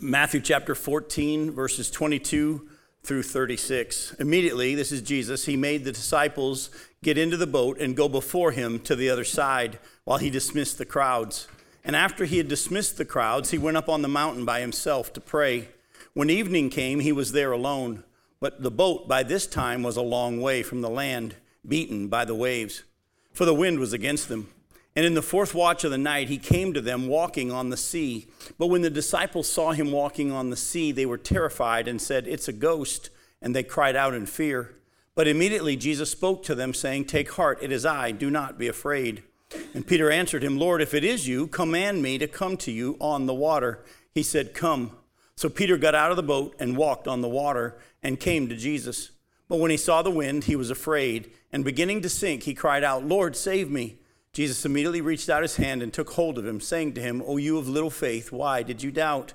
Matthew chapter 14, verses 22 through 36. Immediately, this is Jesus, he made the disciples get into the boat and go before him to the other side while he dismissed the crowds. And after he had dismissed the crowds, he went up on the mountain by himself to pray. When evening came, he was there alone. But the boat by this time was a long way from the land, beaten by the waves, for the wind was against them. And in the fourth watch of the night, he came to them walking on the sea. But when the disciples saw him walking on the sea, they were terrified and said, It's a ghost. And they cried out in fear. But immediately Jesus spoke to them, saying, Take heart, it is I, do not be afraid. And Peter answered him, Lord, if it is you, command me to come to you on the water. He said, Come. So Peter got out of the boat and walked on the water and came to Jesus. But when he saw the wind, he was afraid, and beginning to sink, he cried out, Lord, save me. Jesus immediately reached out his hand and took hold of him, saying to him, O you of little faith, why did you doubt?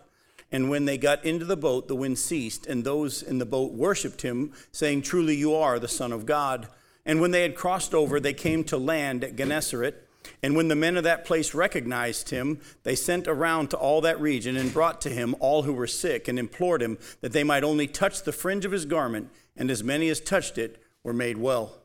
And when they got into the boat, the wind ceased, and those in the boat worshipped him, saying, Truly you are the Son of God. And when they had crossed over, they came to land at Gennesaret. And when the men of that place recognized him, they sent around to all that region and brought to him all who were sick and implored him that they might only touch the fringe of his garment, and as many as touched it were made well.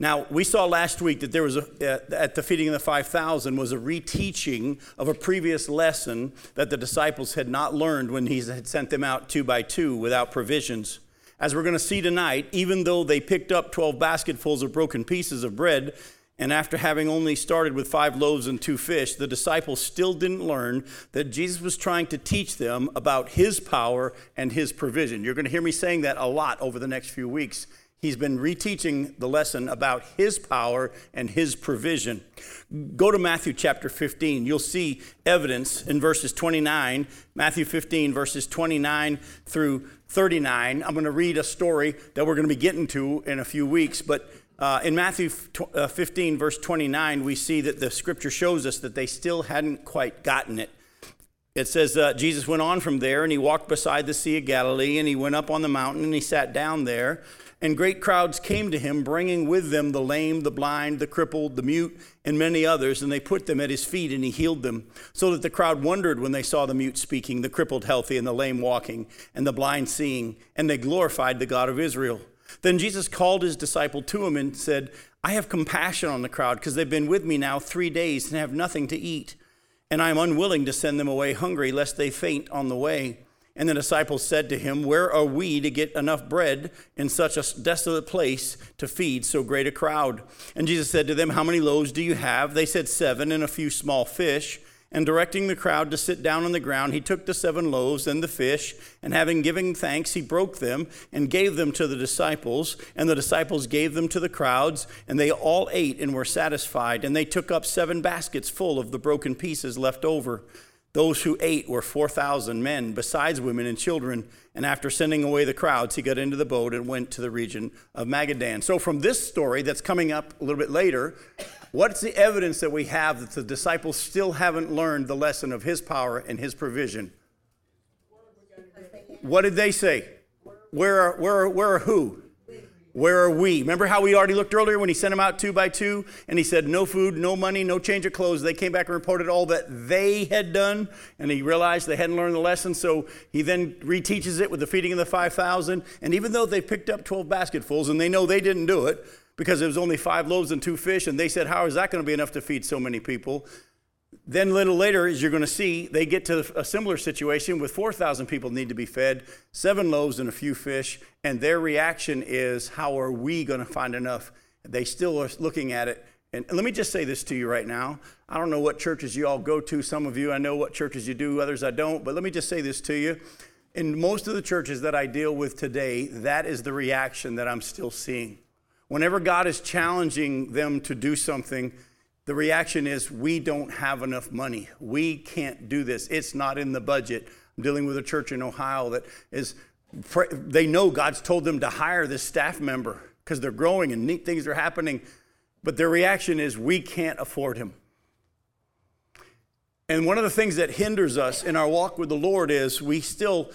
Now, we saw last week that there was a, uh, at the feeding of the 5,000 was a reteaching of a previous lesson that the disciples had not learned when he had sent them out two by two without provisions. As we're going to see tonight, even though they picked up 12 basketfuls of broken pieces of bread, and after having only started with five loaves and two fish, the disciples still didn't learn that Jesus was trying to teach them about his power and his provision. You're going to hear me saying that a lot over the next few weeks He's been reteaching the lesson about his power and his provision. Go to Matthew chapter 15. You'll see evidence in verses 29, Matthew 15, verses 29 through 39. I'm going to read a story that we're going to be getting to in a few weeks, but uh, in Matthew uh, 15, verse 29, we see that the scripture shows us that they still hadn't quite gotten it. It says uh, Jesus went on from there and he walked beside the Sea of Galilee and he went up on the mountain and he sat down there. And great crowds came to him, bringing with them the lame, the blind, the crippled, the mute, and many others, and they put them at his feet, and he healed them. So that the crowd wondered when they saw the mute speaking, the crippled healthy, and the lame walking, and the blind seeing, and they glorified the God of Israel. Then Jesus called his disciple to him and said, I have compassion on the crowd, because they've been with me now three days and have nothing to eat. And I am unwilling to send them away hungry, lest they faint on the way. And the disciples said to him, Where are we to get enough bread in such a desolate place to feed so great a crowd? And Jesus said to them, How many loaves do you have? They said, Seven and a few small fish. And directing the crowd to sit down on the ground, he took the seven loaves and the fish, and having given thanks, he broke them and gave them to the disciples. And the disciples gave them to the crowds, and they all ate and were satisfied. And they took up seven baskets full of the broken pieces left over. Those who ate were 4,000 men, besides women and children. And after sending away the crowds, he got into the boat and went to the region of Magadan. So, from this story that's coming up a little bit later, what's the evidence that we have that the disciples still haven't learned the lesson of his power and his provision? What did they say? Where are, where where who? Where are we? Remember how we already looked earlier when he sent them out two by two and he said, No food, no money, no change of clothes. They came back and reported all that they had done and he realized they hadn't learned the lesson. So he then reteaches it with the feeding of the 5,000. And even though they picked up 12 basketfuls and they know they didn't do it because it was only five loaves and two fish, and they said, How is that going to be enough to feed so many people? Then, a little later, as you're going to see, they get to a similar situation with 4,000 people need to be fed, seven loaves and a few fish, and their reaction is, How are we going to find enough? They still are looking at it. And let me just say this to you right now. I don't know what churches you all go to. Some of you, I know what churches you do, others I don't. But let me just say this to you. In most of the churches that I deal with today, that is the reaction that I'm still seeing. Whenever God is challenging them to do something, the reaction is, we don't have enough money. We can't do this. It's not in the budget. I'm dealing with a church in Ohio that is, they know God's told them to hire this staff member because they're growing and neat things are happening. But their reaction is, we can't afford him. And one of the things that hinders us in our walk with the Lord is we still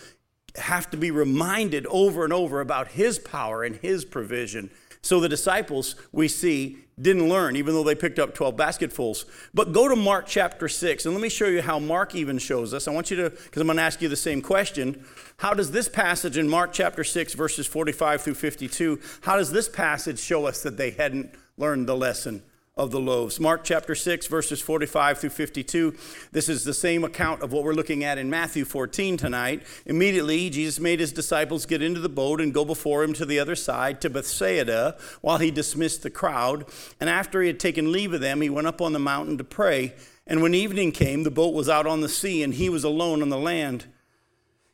have to be reminded over and over about His power and His provision So the disciples, we see, didn't learn, even though they picked up 12 basketfuls. But go to Mark chapter 6, and let me show you how Mark even shows us. I want you to, because I'm going to ask you the same question. How does this passage in Mark chapter 6, verses 45 through 52, how does this passage show us that they hadn't learned the lesson of the loaves. Mark chapter 6, verses 45 through 52. This is the same account of what we're looking at in Matthew 14 tonight. Immediately, Jesus made his disciples get into the boat and go before him to the other side, to Bethsaida, while he dismissed the crowd. And after he had taken leave of them, he went up on the mountain to pray. And when evening came, the boat was out on the sea, and he was alone on the land.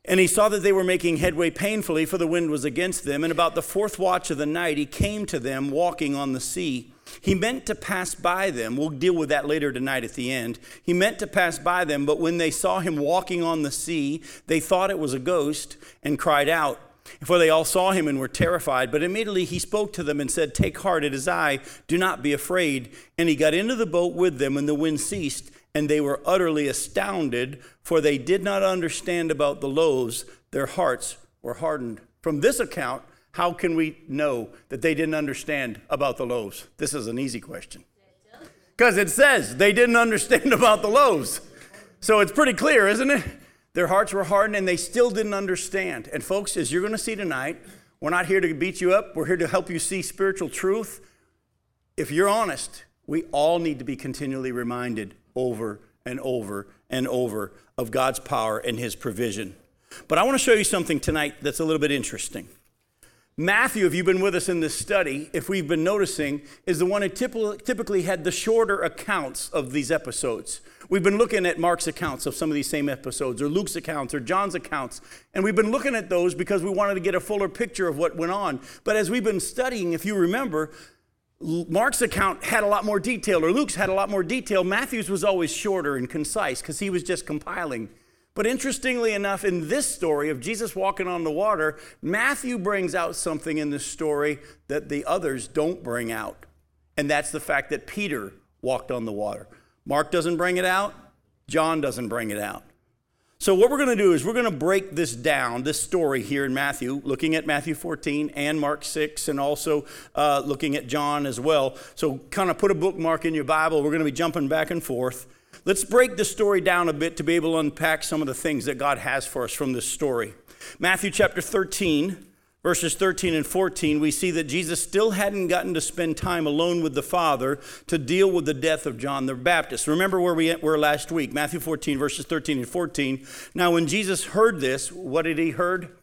And he saw that they were making headway painfully, for the wind was against them. And about the fourth watch of the night, he came to them walking on the sea. He meant to pass by them. We'll deal with that later tonight at the end. He meant to pass by them, but when they saw him walking on the sea, they thought it was a ghost and cried out. For they all saw him and were terrified. But immediately he spoke to them and said, Take heart, it is I. Do not be afraid. And he got into the boat with them, and the wind ceased and they were utterly astounded, for they did not understand about the loaves. Their hearts were hardened. From this account, how can we know that they didn't understand about the loaves? This is an easy question. Because it says they didn't understand about the loaves. So it's pretty clear, isn't it? Their hearts were hardened and they still didn't understand. And folks, as you're going to see tonight, we're not here to beat you up, we're here to help you see spiritual truth. If you're honest, we all need to be continually reminded over and over and over of God's power and his provision. But I want to show you something tonight that's a little bit interesting. Matthew, if you've been with us in this study, if we've been noticing, is the one who typically had the shorter accounts of these episodes. We've been looking at Mark's accounts of some of these same episodes, or Luke's accounts, or John's accounts, and we've been looking at those because we wanted to get a fuller picture of what went on. But as we've been studying, if you remember, Mark's account had a lot more detail, or Luke's had a lot more detail. Matthew's was always shorter and concise because he was just compiling. But interestingly enough, in this story of Jesus walking on the water, Matthew brings out something in this story that the others don't bring out. And that's the fact that Peter walked on the water. Mark doesn't bring it out, John doesn't bring it out. So, what we're going to do is we're going to break this down, this story here in Matthew, looking at Matthew 14 and Mark 6, and also uh, looking at John as well. So, kind of put a bookmark in your Bible. We're going to be jumping back and forth. Let's break the story down a bit to be able to unpack some of the things that God has for us from this story. Matthew chapter 13 verses 13 and 14, we see that Jesus still hadn't gotten to spend time alone with the Father to deal with the death of John the Baptist. Remember where we were last week, Matthew 14, verses 13 and 14. Now, when Jesus heard this, what did he heard?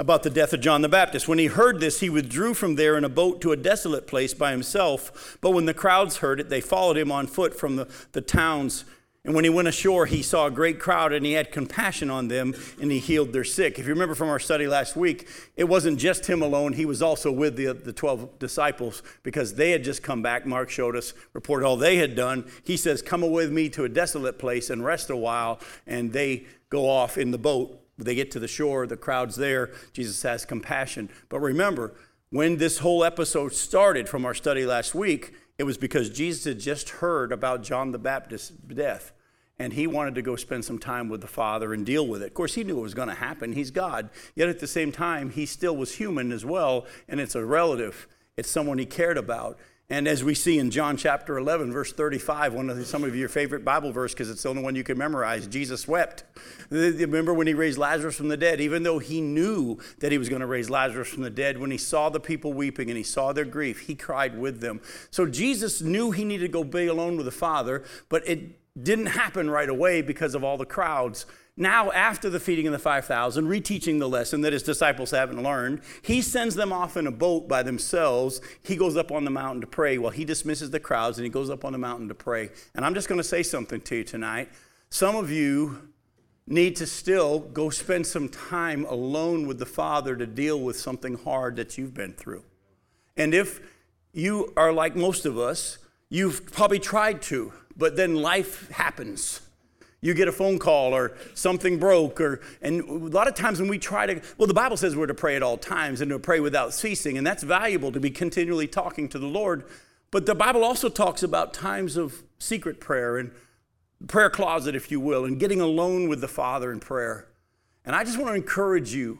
About the death of John the Baptist. When he heard this, he withdrew from there in a boat to a desolate place by himself. But when the crowds heard it, they followed him on foot from the, the towns and when he went ashore, he saw a great crowd and he had compassion on them and he healed their sick. If you remember from our study last week, it wasn't just him alone. He was also with the, the 12 disciples because they had just come back. Mark showed us, reported all they had done. He says, Come with me to a desolate place and rest a while. And they go off in the boat. They get to the shore, the crowd's there. Jesus has compassion. But remember, when this whole episode started from our study last week, it was because Jesus had just heard about John the Baptist's death and he wanted to go spend some time with the Father and deal with it. Of course, he knew it was going to happen. He's God. Yet at the same time, he still was human as well, and it's a relative, it's someone he cared about. And as we see in John chapter 11, verse 35, one of the, some of your favorite Bible verse, because it's the only one you can memorize, Jesus wept. Remember when he raised Lazarus from the dead? Even though he knew that he was going to raise Lazarus from the dead, when he saw the people weeping and he saw their grief, he cried with them. So Jesus knew he needed to go be alone with the Father, but it didn't happen right away because of all the crowds. Now, after the feeding of the 5,000, reteaching the lesson that his disciples haven't learned, he sends them off in a boat by themselves. He goes up on the mountain to pray while he dismisses the crowds and he goes up on the mountain to pray. And I'm just going to say something to you tonight. Some of you need to still go spend some time alone with the Father to deal with something hard that you've been through. And if you are like most of us, you've probably tried to but then life happens. You get a phone call or something broke, or and a lot of times when we try to, well, the Bible says we're to pray at all times and to pray without ceasing, and that's valuable to be continually talking to the Lord. But the Bible also talks about times of secret prayer and prayer closet, if you will, and getting alone with the Father in prayer. And I just want to encourage you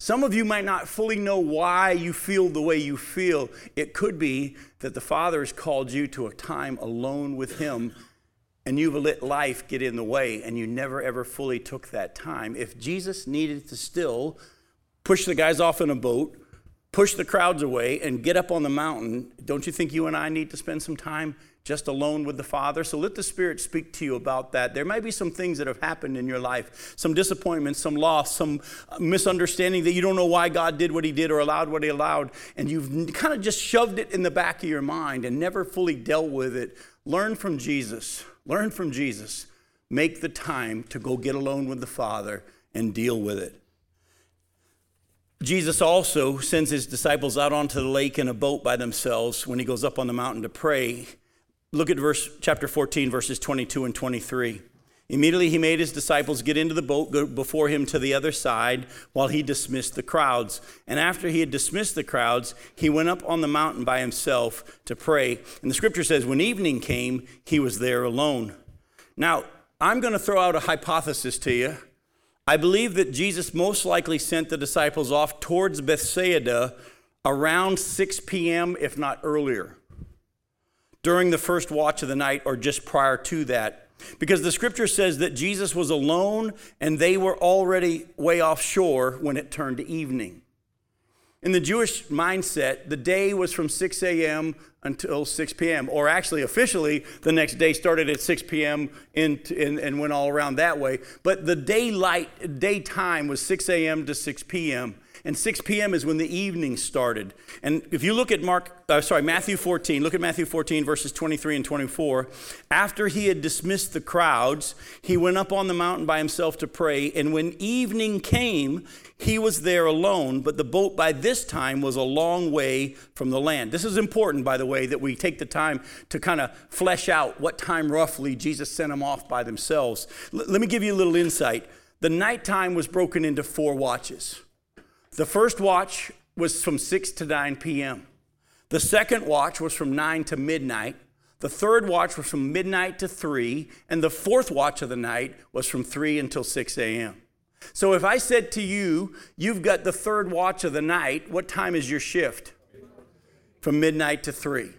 Some of you might not fully know why you feel the way you feel. It could be that the Father has called you to a time alone with Him and you've let life get in the way and you never ever fully took that time. If Jesus needed to still push the guys off in a boat, push the crowds away, and get up on the mountain, don't you think you and I need to spend some time just alone with the Father. So let the Spirit speak to you about that. There may be some things that have happened in your life some disappointment, some loss, some misunderstanding that you don't know why God did what He did or allowed what He allowed, and you've kind of just shoved it in the back of your mind and never fully dealt with it. Learn from Jesus. Learn from Jesus. Make the time to go get alone with the Father and deal with it. Jesus also sends his disciples out onto the lake in a boat by themselves when he goes up on the mountain to pray. Look at verse chapter 14 verses 22 and 23. Immediately he made his disciples get into the boat go before him to the other side while he dismissed the crowds. And after he had dismissed the crowds, he went up on the mountain by himself to pray. And the scripture says when evening came, he was there alone. Now, I'm going to throw out a hypothesis to you. I believe that Jesus most likely sent the disciples off towards Bethsaida around 6 p.m., if not earlier during the first watch of the night or just prior to that. Because the scripture says that Jesus was alone and they were already way offshore when it turned to evening. In the Jewish mindset, the day was from 6 a.m. until 6 p.m., or actually, officially, the next day started at 6 p.m. and, and went all around that way. But the daylight, daytime was 6 a.m. to 6 p.m and 6 p.m. is when the evening started. And if you look at Mark, uh, sorry, Matthew 14, look at Matthew 14, verses 23 and 24. After he had dismissed the crowds, he went up on the mountain by himself to pray. And when evening came, he was there alone, but the boat by this time was a long way from the land. This is important, by the way, that we take the time to kind of flesh out what time roughly Jesus sent them off by themselves. L- let me give you a little insight. The nighttime was broken into four watches. The first watch was from 6 to 9 p.m. The second watch was from 9 to midnight. The third watch was from midnight to 3. And the fourth watch of the night was from 3 until 6 a.m. So if I said to you, you've got the third watch of the night, what time is your shift? From midnight to 3.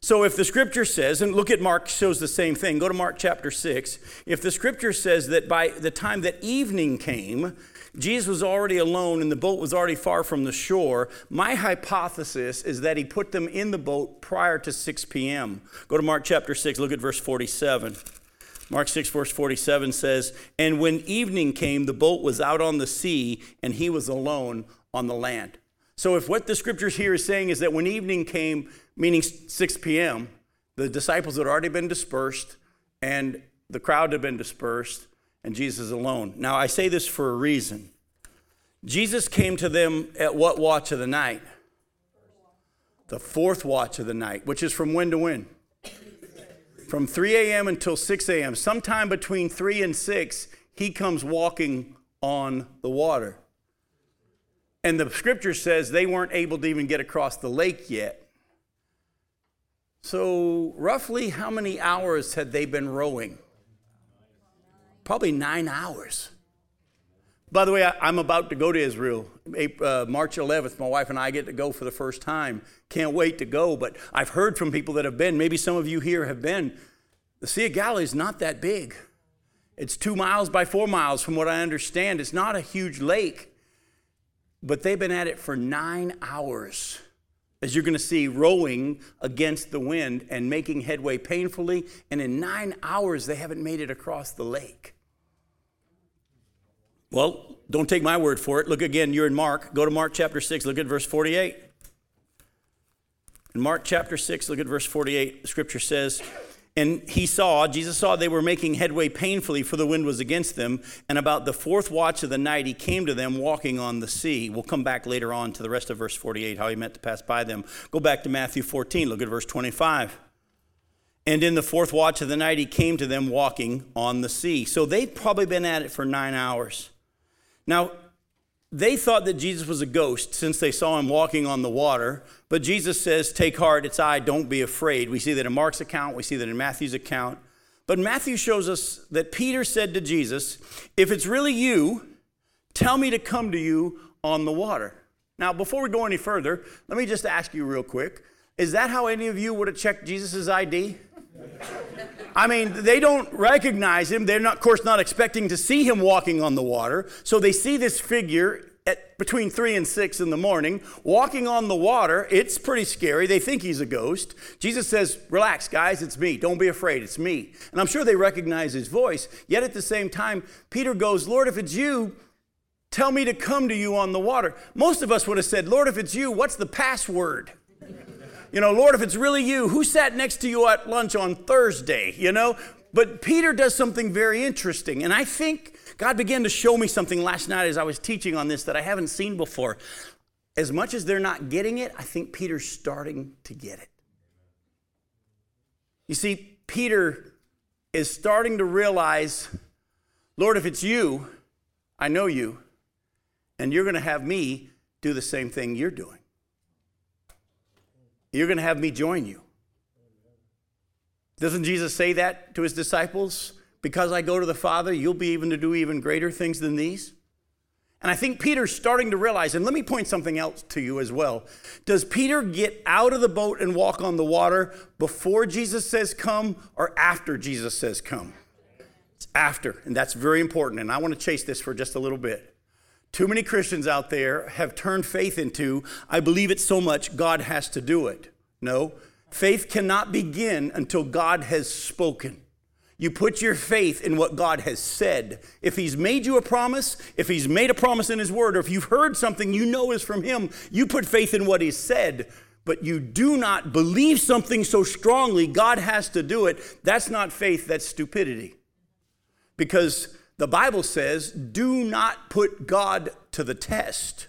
So if the scripture says, and look at Mark shows the same thing, go to Mark chapter 6. If the scripture says that by the time that evening came, Jesus was already alone and the boat was already far from the shore. My hypothesis is that he put them in the boat prior to 6 p.m. Go to Mark chapter 6, look at verse 47. Mark 6, verse 47 says, And when evening came, the boat was out on the sea, and he was alone on the land. So, if what the scriptures here is saying is that when evening came, meaning 6 p.m., the disciples had already been dispersed, and the crowd had been dispersed, and Jesus alone. Now, I say this for a reason. Jesus came to them at what watch of the night? The fourth watch of the night, which is from when to when? From 3 a.m. until 6 a.m. Sometime between 3 and 6, he comes walking on the water. And the scripture says they weren't able to even get across the lake yet. So, roughly how many hours had they been rowing? Probably nine hours. By the way, I, am about to go to Israel. Uh, March 11th, my wife and I get to go for the first time. Can't wait to go, but I've heard from people that have been. Maybe some of you here have been. The Sea of Galilee is not that big. It's two miles by four miles, from what I understand. It's not a huge lake, but they've been at it for nine hours as you're going to see, rowing against the wind and making headway painfully. And in nine hours, they haven't made it across the lake. Well, don't take my word for it. Look again, you're in Mark. Go to Mark chapter 6, look at verse 48. In Mark chapter 6, look at verse 48. Scripture says, And he saw, Jesus saw they were making headway painfully, for the wind was against them. And about the fourth watch of the night, he came to them walking on the sea. We'll come back later on to the rest of verse 48, how he meant to pass by them. Go back to Matthew 14, look at verse 25. And in the fourth watch of the night, he came to them walking on the sea. So they'd probably been at it for nine hours. Now, they thought that Jesus was a ghost since they saw him walking on the water, but Jesus says, Take heart, it's I, don't be afraid. We see that in Mark's account, we see that in Matthew's account. But Matthew shows us that Peter said to Jesus, If it's really you, tell me to come to you on the water. Now, before we go any further, let me just ask you real quick is that how any of you would have checked Jesus' ID? I mean, they don't recognize him. They're not, of course, not expecting to see him walking on the water. So they see this figure at between three and six in the morning walking on the water. It's pretty scary. They think he's a ghost. Jesus says, Relax, guys, it's me. Don't be afraid. It's me. And I'm sure they recognize his voice. Yet at the same time, Peter goes, Lord, if it's you, tell me to come to you on the water. Most of us would have said, Lord, if it's you, what's the password? You know, Lord, if it's really you, who sat next to you at lunch on Thursday? You know? But Peter does something very interesting. And I think God began to show me something last night as I was teaching on this that I haven't seen before. As much as they're not getting it, I think Peter's starting to get it. You see, Peter is starting to realize Lord, if it's you, I know you, and you're going to have me do the same thing you're doing. You're going to have me join you. Doesn't Jesus say that to his disciples? Because I go to the Father, you'll be even to do even greater things than these. And I think Peter's starting to realize, and let me point something else to you as well. Does Peter get out of the boat and walk on the water before Jesus says come or after Jesus says come? It's after, and that's very important. And I want to chase this for just a little bit. Too many Christians out there have turned faith into, I believe it so much, God has to do it. No, faith cannot begin until God has spoken. You put your faith in what God has said. If He's made you a promise, if He's made a promise in His Word, or if you've heard something you know is from Him, you put faith in what He said. But you do not believe something so strongly, God has to do it. That's not faith, that's stupidity. Because the Bible says, do not put God to the test.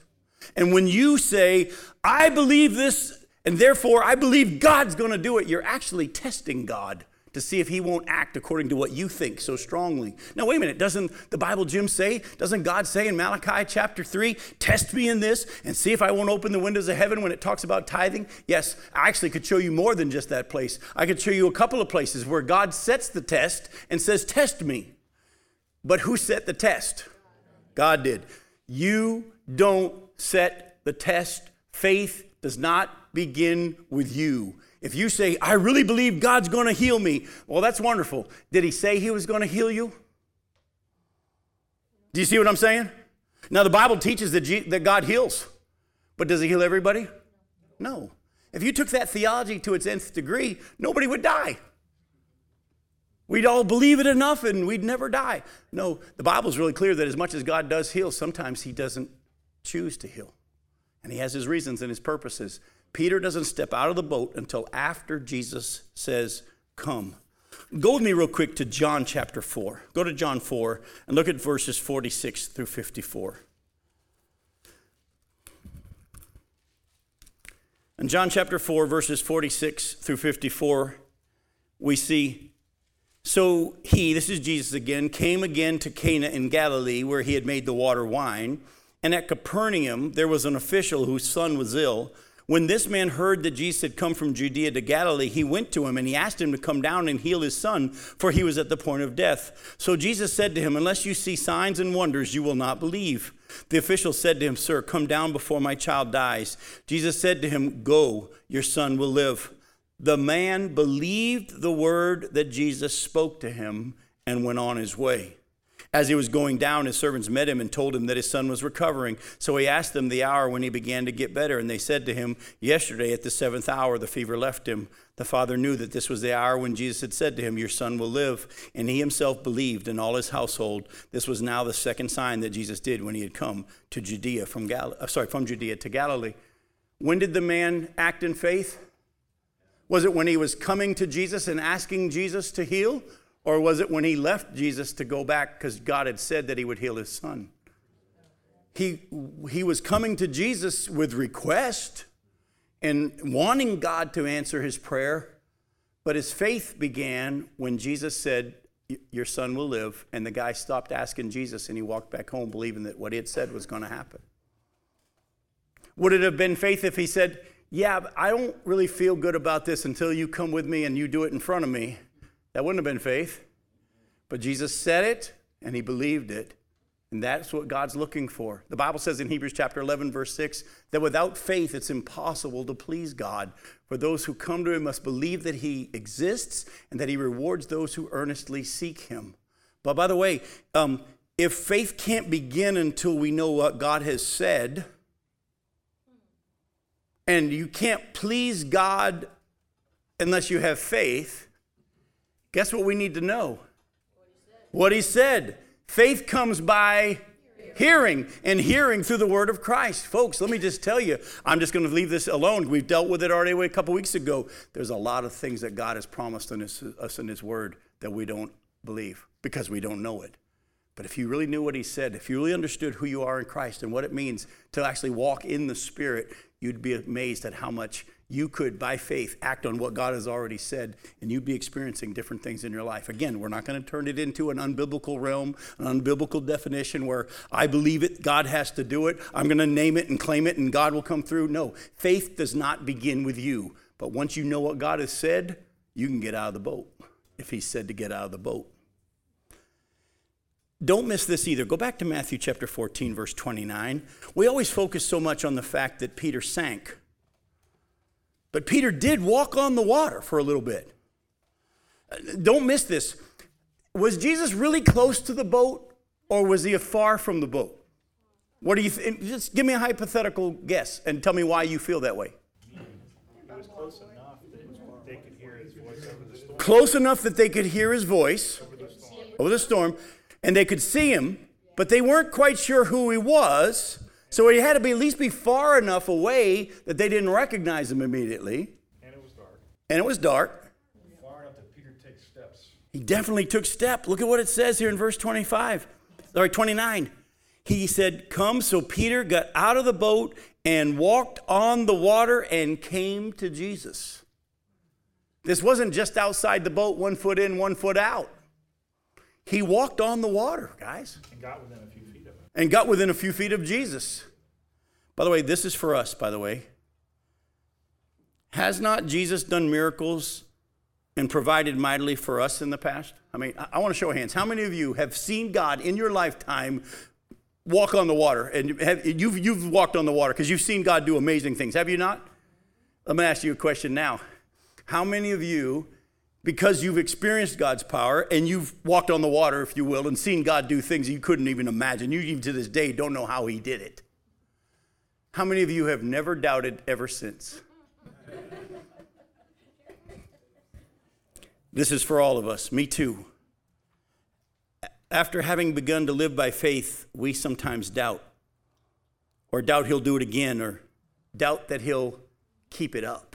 And when you say, I believe this, and therefore I believe God's going to do it, you're actually testing God to see if he won't act according to what you think so strongly. Now, wait a minute. Doesn't the Bible, Jim, say, doesn't God say in Malachi chapter 3, test me in this and see if I won't open the windows of heaven when it talks about tithing? Yes, I actually could show you more than just that place. I could show you a couple of places where God sets the test and says, test me. But who set the test? God did. You don't set the test. Faith does not begin with you. If you say, I really believe God's going to heal me, well, that's wonderful. Did he say he was going to heal you? Do you see what I'm saying? Now, the Bible teaches that, G- that God heals, but does he heal everybody? No. If you took that theology to its nth degree, nobody would die. We'd all believe it enough and we'd never die. No, the Bible's really clear that as much as God does heal, sometimes He doesn't choose to heal. And He has His reasons and His purposes. Peter doesn't step out of the boat until after Jesus says, Come. Go with me real quick to John chapter 4. Go to John 4 and look at verses 46 through 54. In John chapter 4, verses 46 through 54, we see so he, this is Jesus again, came again to Cana in Galilee where he had made the water wine. And at Capernaum, there was an official whose son was ill. When this man heard that Jesus had come from Judea to Galilee, he went to him and he asked him to come down and heal his son, for he was at the point of death. So Jesus said to him, Unless you see signs and wonders, you will not believe. The official said to him, Sir, come down before my child dies. Jesus said to him, Go, your son will live. The man believed the word that Jesus spoke to him and went on his way. As he was going down, his servants met him and told him that his son was recovering. So he asked them the hour when he began to get better, and they said to him, Yesterday at the seventh hour, the fever left him. The father knew that this was the hour when Jesus had said to him, Your son will live. And he himself believed, and all his household. This was now the second sign that Jesus did when he had come to Judea from Gal- uh, sorry, from Judea to Galilee. When did the man act in faith? Was it when he was coming to Jesus and asking Jesus to heal? Or was it when he left Jesus to go back because God had said that he would heal his son? He, he was coming to Jesus with request and wanting God to answer his prayer, but his faith began when Jesus said, Your son will live. And the guy stopped asking Jesus and he walked back home believing that what he had said was going to happen. Would it have been faith if he said, yeah, I don't really feel good about this until you come with me and you do it in front of me. That wouldn't have been faith. But Jesus said it and he believed it, And that's what God's looking for. The Bible says in Hebrews chapter 11, verse 6, that without faith it's impossible to please God. For those who come to him must believe that he exists and that he rewards those who earnestly seek him. But by the way, um, if faith can't begin until we know what God has said, and you can't please God unless you have faith, guess what we need to know? What he said. Faith comes by hearing and hearing through the word of Christ. Folks, let me just tell you, I'm just going to leave this alone. We've dealt with it already a couple weeks ago. There's a lot of things that God has promised in his, us in his word that we don't believe because we don't know it. But if you really knew what he said, if you really understood who you are in Christ and what it means to actually walk in the Spirit, you'd be amazed at how much you could, by faith, act on what God has already said, and you'd be experiencing different things in your life. Again, we're not going to turn it into an unbiblical realm, an unbiblical definition where I believe it, God has to do it, I'm going to name it and claim it, and God will come through. No, faith does not begin with you. But once you know what God has said, you can get out of the boat if He said to get out of the boat. Don't miss this either. Go back to Matthew chapter 14, verse 29. We always focus so much on the fact that Peter sank. But Peter did walk on the water for a little bit. Don't miss this. Was Jesus really close to the boat or was he far from the boat? What do you think? Just give me a hypothetical guess and tell me why you feel that way. close enough that they could hear his voice over the storm. Close enough that they could hear his voice over the storm and they could see him, but they weren't quite sure who he was. So he had to be at least be far enough away that they didn't recognize him immediately. And it was dark. And it was dark. Far enough that Peter takes steps. He definitely took step. Look at what it says here in verse 25. Sorry, 29. He said, Come. So Peter got out of the boat and walked on the water and came to Jesus. This wasn't just outside the boat, one foot in, one foot out. He walked on the water, guys. And got within a few feet of him. And got within a few feet of Jesus. By the way, this is for us, by the way. Has not Jesus done miracles and provided mightily for us in the past? I mean, I, I want to show hands. How many of you have seen God in your lifetime walk on the water? And have, you've, you've walked on the water because you've seen God do amazing things, have you not? Let me ask you a question now. How many of you because you've experienced God's power and you've walked on the water, if you will, and seen God do things you couldn't even imagine. You even to this day don't know how He did it. How many of you have never doubted ever since? this is for all of us, me too. After having begun to live by faith, we sometimes doubt, or doubt He'll do it again, or doubt that He'll keep it up.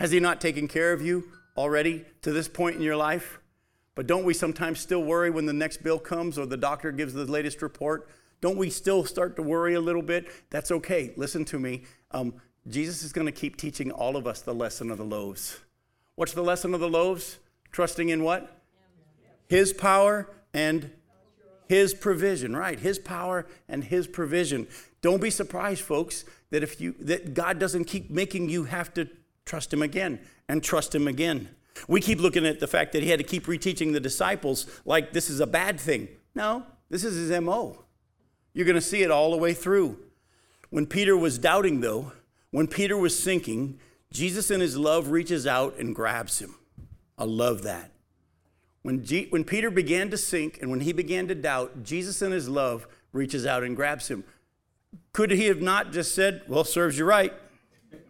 Has He not taken care of you already to this point in your life? But don't we sometimes still worry when the next bill comes or the doctor gives the latest report? Don't we still start to worry a little bit? That's okay. Listen to me. Um, Jesus is going to keep teaching all of us the lesson of the loaves. What's the lesson of the loaves? Trusting in what? His power and his provision, right? His power and his provision. Don't be surprised, folks, that if you that God doesn't keep making you have to Trust him again and trust him again. We keep looking at the fact that he had to keep reteaching the disciples like this is a bad thing. No, this is his MO. You're going to see it all the way through. When Peter was doubting, though, when Peter was sinking, Jesus in his love reaches out and grabs him. I love that. When, G- when Peter began to sink and when he began to doubt, Jesus in his love reaches out and grabs him. Could he have not just said, Well, serves you right?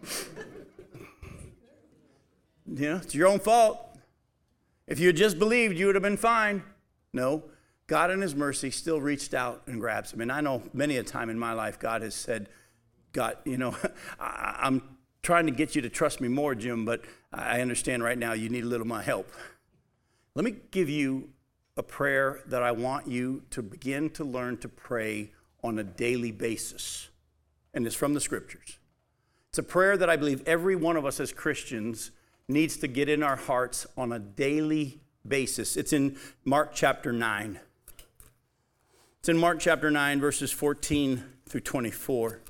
You know, it's your own fault. If you had just believed, you would have been fine. No, God in His mercy still reached out and grabs him. And I know many a time in my life, God has said, God, you know, I, am trying to get you to trust me more, Jim, but I understand right now you need a little my help. Let me give you a prayer that I want you to begin to learn to pray on a daily basis. And it's from the scriptures. It's a prayer that I believe every one of us as Christians needs to get in our hearts on a daily basis. It's in Mark chapter 9. It's in Mark chapter 9, verses 14 through 24.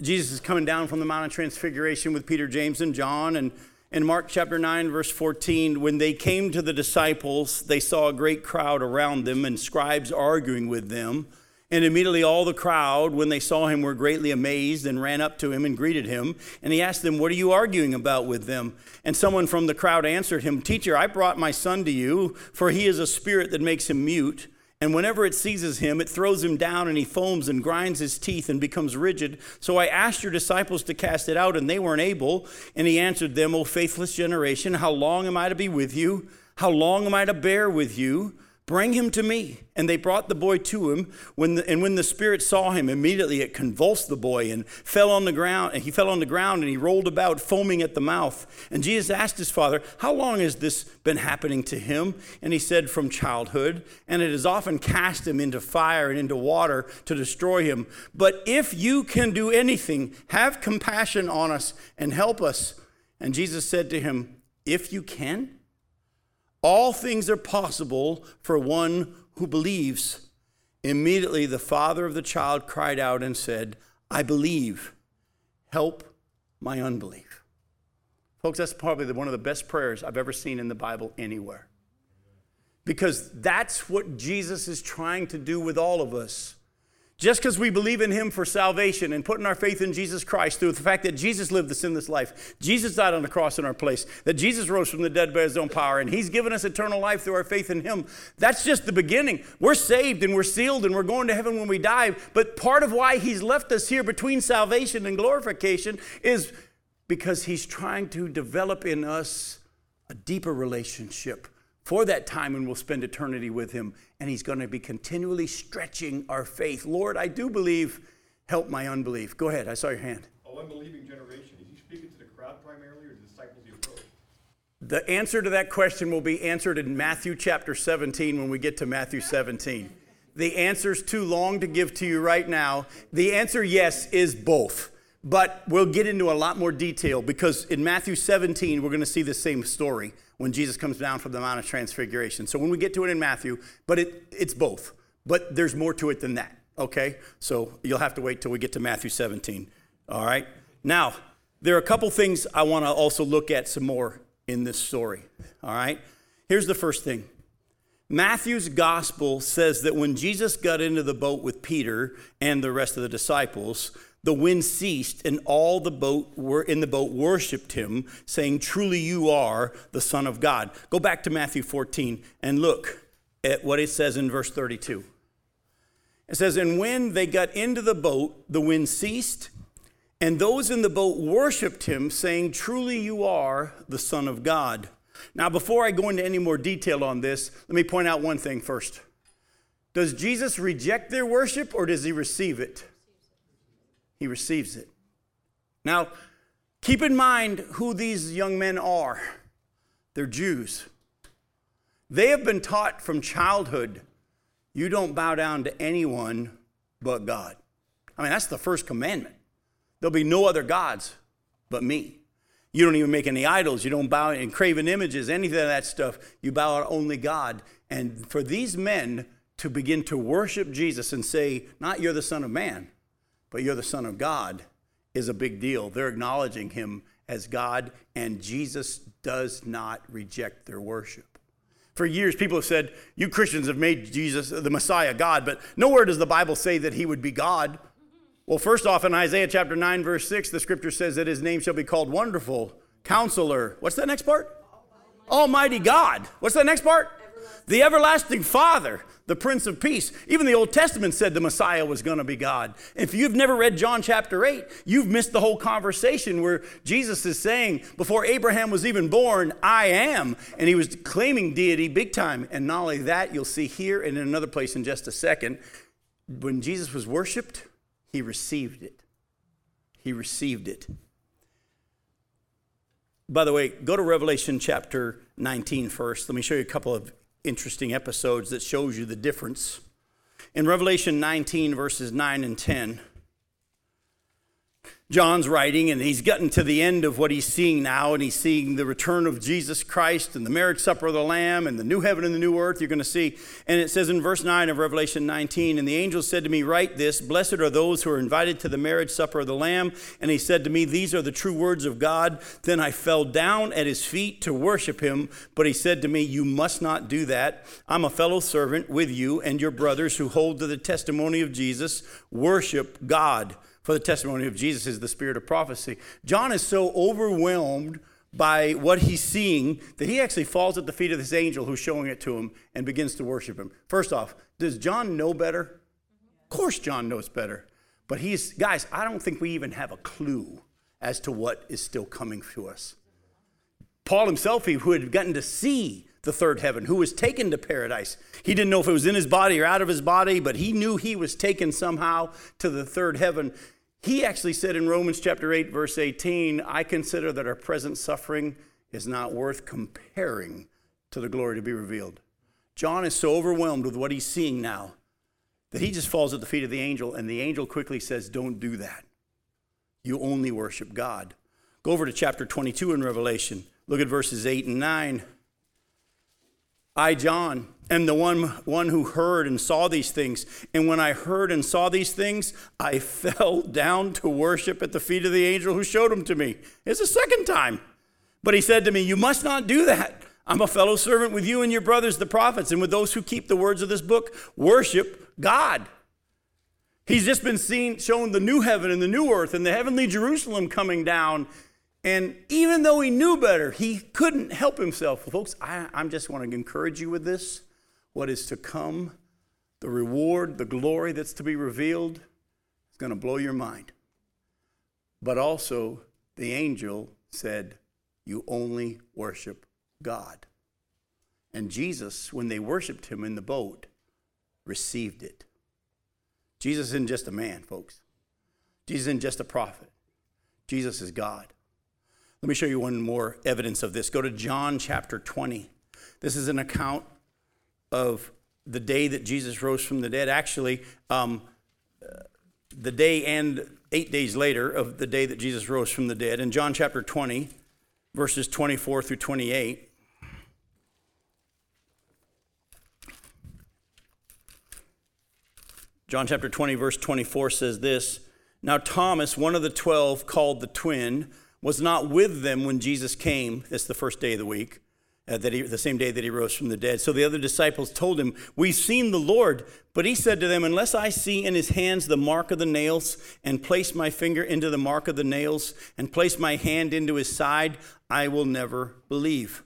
Jesus is coming down from the Mount of Transfiguration with Peter, James, and John, and, In Mark chapter 9, verse 14, when they came to the disciples, they saw a great crowd around them and scribes arguing with them. And immediately all the crowd, when they saw him, were greatly amazed and ran up to him and greeted him. And he asked them, What are you arguing about with them? And someone from the crowd answered him, Teacher, I brought my son to you, for he is a spirit that makes him mute. And whenever it seizes him, it throws him down, and he foams and grinds his teeth and becomes rigid. So I asked your disciples to cast it out, and they weren't able. And he answered them, O faithless generation, how long am I to be with you? How long am I to bear with you? Bring him to me. And they brought the boy to him. When the, and when the spirit saw him, immediately it convulsed the boy and fell on the ground. And he fell on the ground and he rolled about, foaming at the mouth. And Jesus asked his father, How long has this been happening to him? And he said, From childhood. And it has often cast him into fire and into water to destroy him. But if you can do anything, have compassion on us and help us. And Jesus said to him, If you can, all things are possible for one who believes. Immediately, the father of the child cried out and said, I believe. Help my unbelief. Folks, that's probably one of the best prayers I've ever seen in the Bible anywhere. Because that's what Jesus is trying to do with all of us. Just because we believe in Him for salvation and putting our faith in Jesus Christ through the fact that Jesus lived the sinless life, Jesus died on the cross in our place, that Jesus rose from the dead by His own power, and He's given us eternal life through our faith in Him, that's just the beginning. We're saved and we're sealed and we're going to heaven when we die. But part of why He's left us here between salvation and glorification is because He's trying to develop in us a deeper relationship for that time and we'll spend eternity with him. And he's going to be continually stretching our faith. Lord, I do believe, help my unbelief. Go ahead, I saw your hand. Oh, unbelieving generation. Is he speaking to the crowd primarily or the disciples he approached? The answer to that question will be answered in Matthew chapter 17 when we get to Matthew 17. The answer's too long to give to you right now. The answer, yes, is both. But we'll get into a lot more detail because in Matthew 17, we're going to see the same story when Jesus comes down from the Mount of Transfiguration. So when we get to it in Matthew, but it, it's both. But there's more to it than that, okay? So you'll have to wait till we get to Matthew 17, all right? Now, there are a couple things I want to also look at some more in this story, all right? Here's the first thing Matthew's gospel says that when Jesus got into the boat with Peter and the rest of the disciples, the wind ceased, and all the boat were in the boat worshipped him, saying, Truly you are the Son of God. Go back to Matthew 14 and look at what it says in verse 32. It says, And when they got into the boat, the wind ceased, and those in the boat worshiped him, saying, Truly you are the Son of God. Now, before I go into any more detail on this, let me point out one thing first. Does Jesus reject their worship or does he receive it? He receives it. Now, keep in mind who these young men are they're Jews. They have been taught from childhood you don't bow down to anyone but God. I mean, that's the first commandment. There'll be no other gods but me. You don't even make any idols. You don't bow and craven images, anything of that stuff. You bow to only God. And for these men to begin to worship Jesus and say, not you're the Son of Man, but you're the Son of God is a big deal. They're acknowledging him as God, and Jesus does not reject their worship. For years, people have said, You Christians have made Jesus, the Messiah, God, but nowhere does the Bible say that he would be God. Well, first off, in Isaiah chapter 9, verse 6, the scripture says that his name shall be called Wonderful, Counselor. What's that next part? Almighty God. What's that next part? The everlasting Father, the Prince of Peace. Even the Old Testament said the Messiah was going to be God. If you've never read John chapter 8, you've missed the whole conversation where Jesus is saying, Before Abraham was even born, I am. And he was claiming deity big time. And not only that, you'll see here and in another place in just a second, when Jesus was worshiped, he received it. He received it. By the way, go to Revelation chapter 19 first. Let me show you a couple of interesting episodes that shows you the difference. In Revelation 19, verses 9 and 10, John's writing, and he's gotten to the end of what he's seeing now, and he's seeing the return of Jesus Christ and the marriage supper of the Lamb and the new heaven and the new earth you're going to see. And it says in verse 9 of Revelation 19, And the angel said to me, Write this Blessed are those who are invited to the marriage supper of the Lamb. And he said to me, These are the true words of God. Then I fell down at his feet to worship him. But he said to me, You must not do that. I'm a fellow servant with you and your brothers who hold to the testimony of Jesus. Worship God for the testimony of Jesus is the spirit of prophecy. John is so overwhelmed by what he's seeing that he actually falls at the feet of this angel who's showing it to him and begins to worship him. First off, does John know better? Of course, John knows better. But he's, guys, I don't think we even have a clue as to what is still coming to us. Paul himself, who had gotten to see the third heaven, who was taken to paradise. He didn't know if it was in his body or out of his body, but he knew he was taken somehow to the third heaven. He actually said in Romans chapter 8, verse 18, I consider that our present suffering is not worth comparing to the glory to be revealed. John is so overwhelmed with what he's seeing now that he just falls at the feet of the angel, and the angel quickly says, Don't do that. You only worship God. Go over to chapter 22 in Revelation. Look at verses 8 and 9. I, John, am the one, one who heard and saw these things. And when I heard and saw these things, I fell down to worship at the feet of the angel who showed them to me. It's the second time. But he said to me, You must not do that. I'm a fellow servant with you and your brothers, the prophets, and with those who keep the words of this book. Worship God. He's just been seen, shown the new heaven and the new earth and the heavenly Jerusalem coming down and even though he knew better, he couldn't help himself. Folks, I, I just want to encourage you with this. What is to come, the reward, the glory that's to be revealed, is going to blow your mind. But also, the angel said, You only worship God. And Jesus, when they worshiped him in the boat, received it. Jesus isn't just a man, folks. Jesus isn't just a prophet. Jesus is God. Let me show you one more evidence of this. Go to John chapter 20. This is an account of the day that Jesus rose from the dead. Actually, um, the day and eight days later of the day that Jesus rose from the dead. In John chapter 20, verses 24 through 28. John chapter 20, verse 24 says this Now Thomas, one of the twelve, called the twin, was not with them when Jesus came. That's the first day of the week, uh, that he, the same day that he rose from the dead. So the other disciples told him, We've seen the Lord. But he said to them, Unless I see in his hands the mark of the nails, and place my finger into the mark of the nails, and place my hand into his side, I will never believe.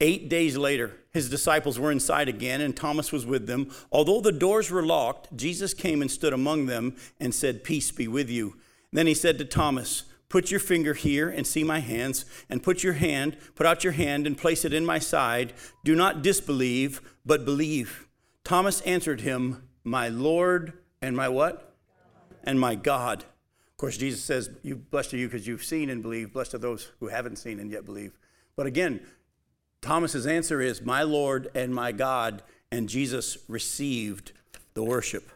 Eight days later, his disciples were inside again, and Thomas was with them. Although the doors were locked, Jesus came and stood among them and said, Peace be with you. Then he said to Thomas, Put your finger here and see my hands, and put your hand, put out your hand and place it in my side. Do not disbelieve, but believe. Thomas answered him, My Lord and my what? And my God. Of course, Jesus says, you, Blessed are you because you've seen and believe. Blessed are those who haven't seen and yet believe. But again, Thomas's answer is, My Lord and my God. And Jesus received the worship.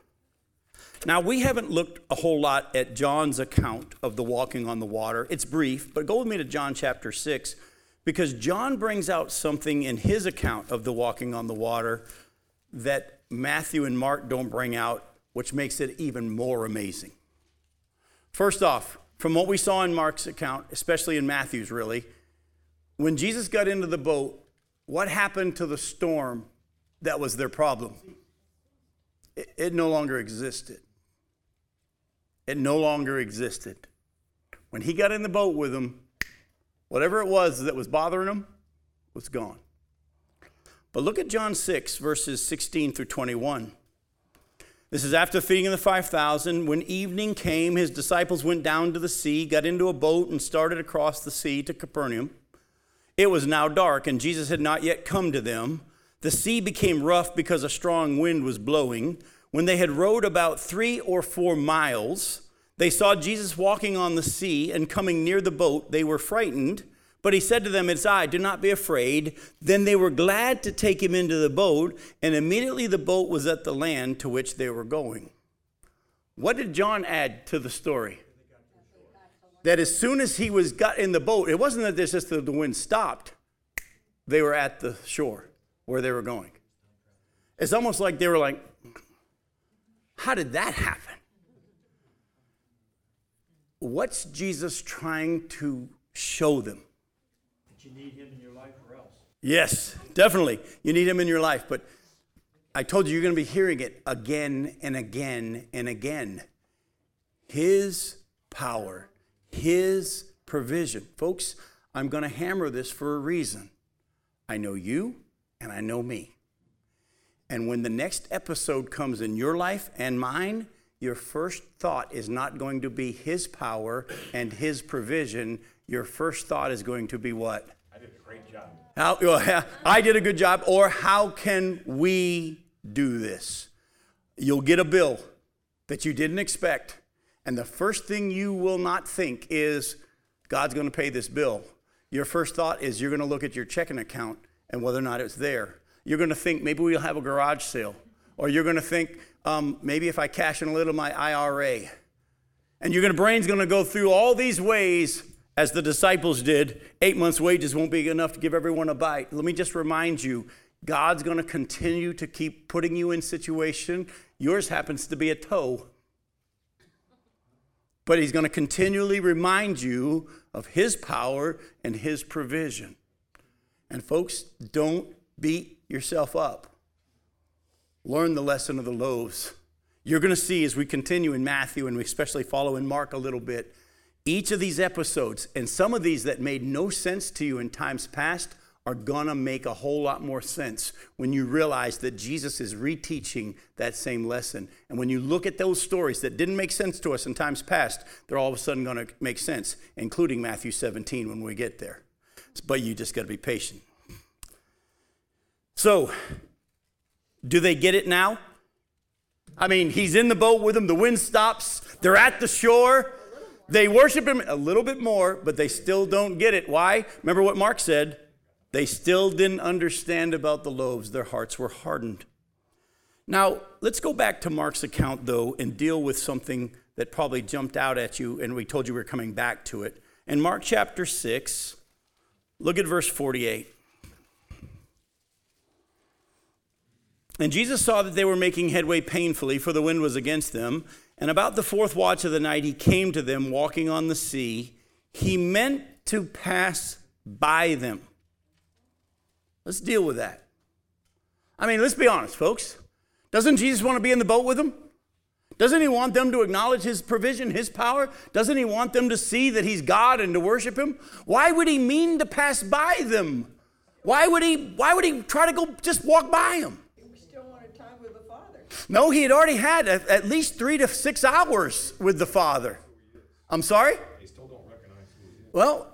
Now, we haven't looked a whole lot at John's account of the walking on the water. It's brief, but go with me to John chapter 6 because John brings out something in his account of the walking on the water that Matthew and Mark don't bring out, which makes it even more amazing. First off, from what we saw in Mark's account, especially in Matthew's, really, when Jesus got into the boat, what happened to the storm that was their problem? It, it no longer existed. It no longer existed. When he got in the boat with them, whatever it was that was bothering him was gone. But look at John 6, verses 16 through 21. This is after feeding the 5,000. When evening came, his disciples went down to the sea, got into a boat, and started across the sea to Capernaum. It was now dark, and Jesus had not yet come to them. The sea became rough because a strong wind was blowing. When they had rowed about three or four miles, they saw Jesus walking on the sea and coming near the boat. They were frightened, but he said to them, It's I, do not be afraid. Then they were glad to take him into the boat, and immediately the boat was at the land to which they were going. What did John add to the story? that as soon as he was got in the boat, it wasn't that just the, the wind stopped. They were at the shore where they were going. It's almost like they were like, how did that happen? What's Jesus trying to show them? That you need him in your life or else. Yes, definitely. You need him in your life. But I told you you're going to be hearing it again and again and again. His power, his provision. Folks, I'm going to hammer this for a reason. I know you and I know me. And when the next episode comes in your life and mine, your first thought is not going to be his power and his provision. Your first thought is going to be what? I did a great job. How, well, I did a good job, or how can we do this? You'll get a bill that you didn't expect, and the first thing you will not think is, God's going to pay this bill. Your first thought is you're going to look at your checking account and whether or not it's there. You're going to think maybe we'll have a garage sale, or you're going to think um, maybe if I cash in a little of my IRA. And your brain's going to go through all these ways as the disciples did. Eight months' wages won't be enough to give everyone a bite. Let me just remind you God's going to continue to keep putting you in situation. Yours happens to be a toe. But he's going to continually remind you of his power and his provision. And folks, don't beat yourself up. Learn the lesson of the loaves. You're going to see as we continue in Matthew and we especially follow in Mark a little bit, each of these episodes, and some of these that made no sense to you in times past, are going to make a whole lot more sense when you realize that Jesus is reteaching that same lesson. And when you look at those stories that didn't make sense to us in times past, they're all of a sudden going to make sense, including Matthew 17 when we get there. But you just got to be patient. So, do they get it now? I mean, he's in the boat with them, the wind stops, they're at the shore. They worship him a little bit more, but they still don't get it. Why? Remember what Mark said? They still didn't understand about the loaves, their hearts were hardened. Now, let's go back to Mark's account, though, and deal with something that probably jumped out at you, and we told you we were coming back to it. In Mark chapter 6, look at verse 48. And Jesus saw that they were making headway painfully, for the wind was against them. And about the fourth watch of the night, he came to them walking on the sea. He meant to pass by them. Let's deal with that. I mean, let's be honest, folks. Doesn't Jesus want to be in the boat with them? Doesn't he want them to acknowledge his provision, his power? Doesn't he want them to see that he's God and to worship him? Why would he mean to pass by them? Why would he why would he try to go just walk by them? No, he had already had at least three to six hours with the Father. I'm sorry? They still don't recognize who he is. Well,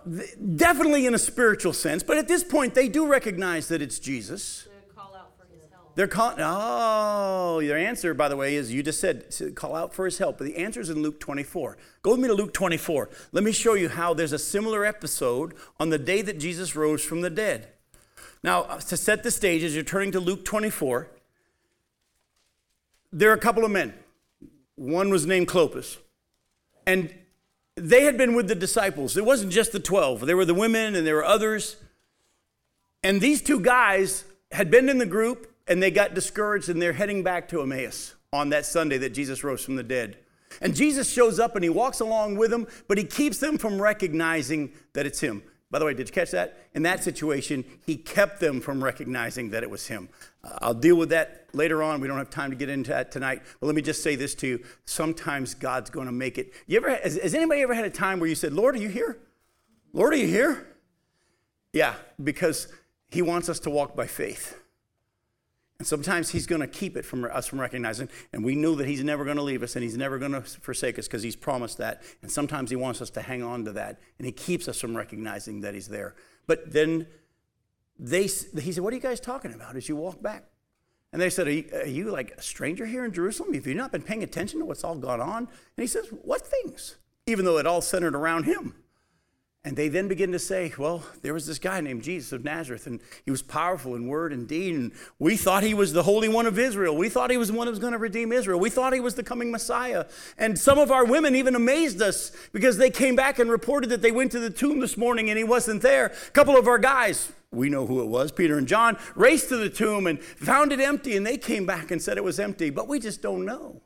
definitely in a spiritual sense, but at this point, they do recognize that it's Jesus. They call out for his help. They're calling, oh, your answer, by the way, is you just said call out for his help. But the answer is in Luke 24. Go with me to Luke 24. Let me show you how there's a similar episode on the day that Jesus rose from the dead. Now, uh, to set the stage, as you're turning to Luke 24, there are a couple of men. One was named Clopas. And they had been with the disciples. It wasn't just the 12, there were the women and there were others. And these two guys had been in the group and they got discouraged and they're heading back to Emmaus on that Sunday that Jesus rose from the dead. And Jesus shows up and he walks along with them, but he keeps them from recognizing that it's him. By the way, did you catch that? In that situation, he kept them from recognizing that it was him. Uh, I'll deal with that later on. We don't have time to get into that tonight. But let me just say this to you. Sometimes God's going to make it. You ever, has, has anybody ever had a time where you said, Lord, are you here? Lord, are you here? Yeah, because he wants us to walk by faith. And sometimes he's going to keep it from us from recognizing, and we know that he's never going to leave us and he's never going to forsake us because he's promised that. And sometimes he wants us to hang on to that, and he keeps us from recognizing that he's there. But then they, he said, "What are you guys talking about?" As you walk back, and they said, are you, are you like a stranger here in Jerusalem? Have you not been paying attention to what's all gone on? And he says, "What things?" Even though it all centered around him. And they then begin to say, well, there was this guy named Jesus of Nazareth, and he was powerful in word and deed. And we thought he was the Holy One of Israel. We thought he was the one who was going to redeem Israel. We thought he was the coming Messiah. And some of our women even amazed us because they came back and reported that they went to the tomb this morning and he wasn't there. A couple of our guys, we know who it was, Peter and John, raced to the tomb and found it empty, and they came back and said it was empty, but we just don't know.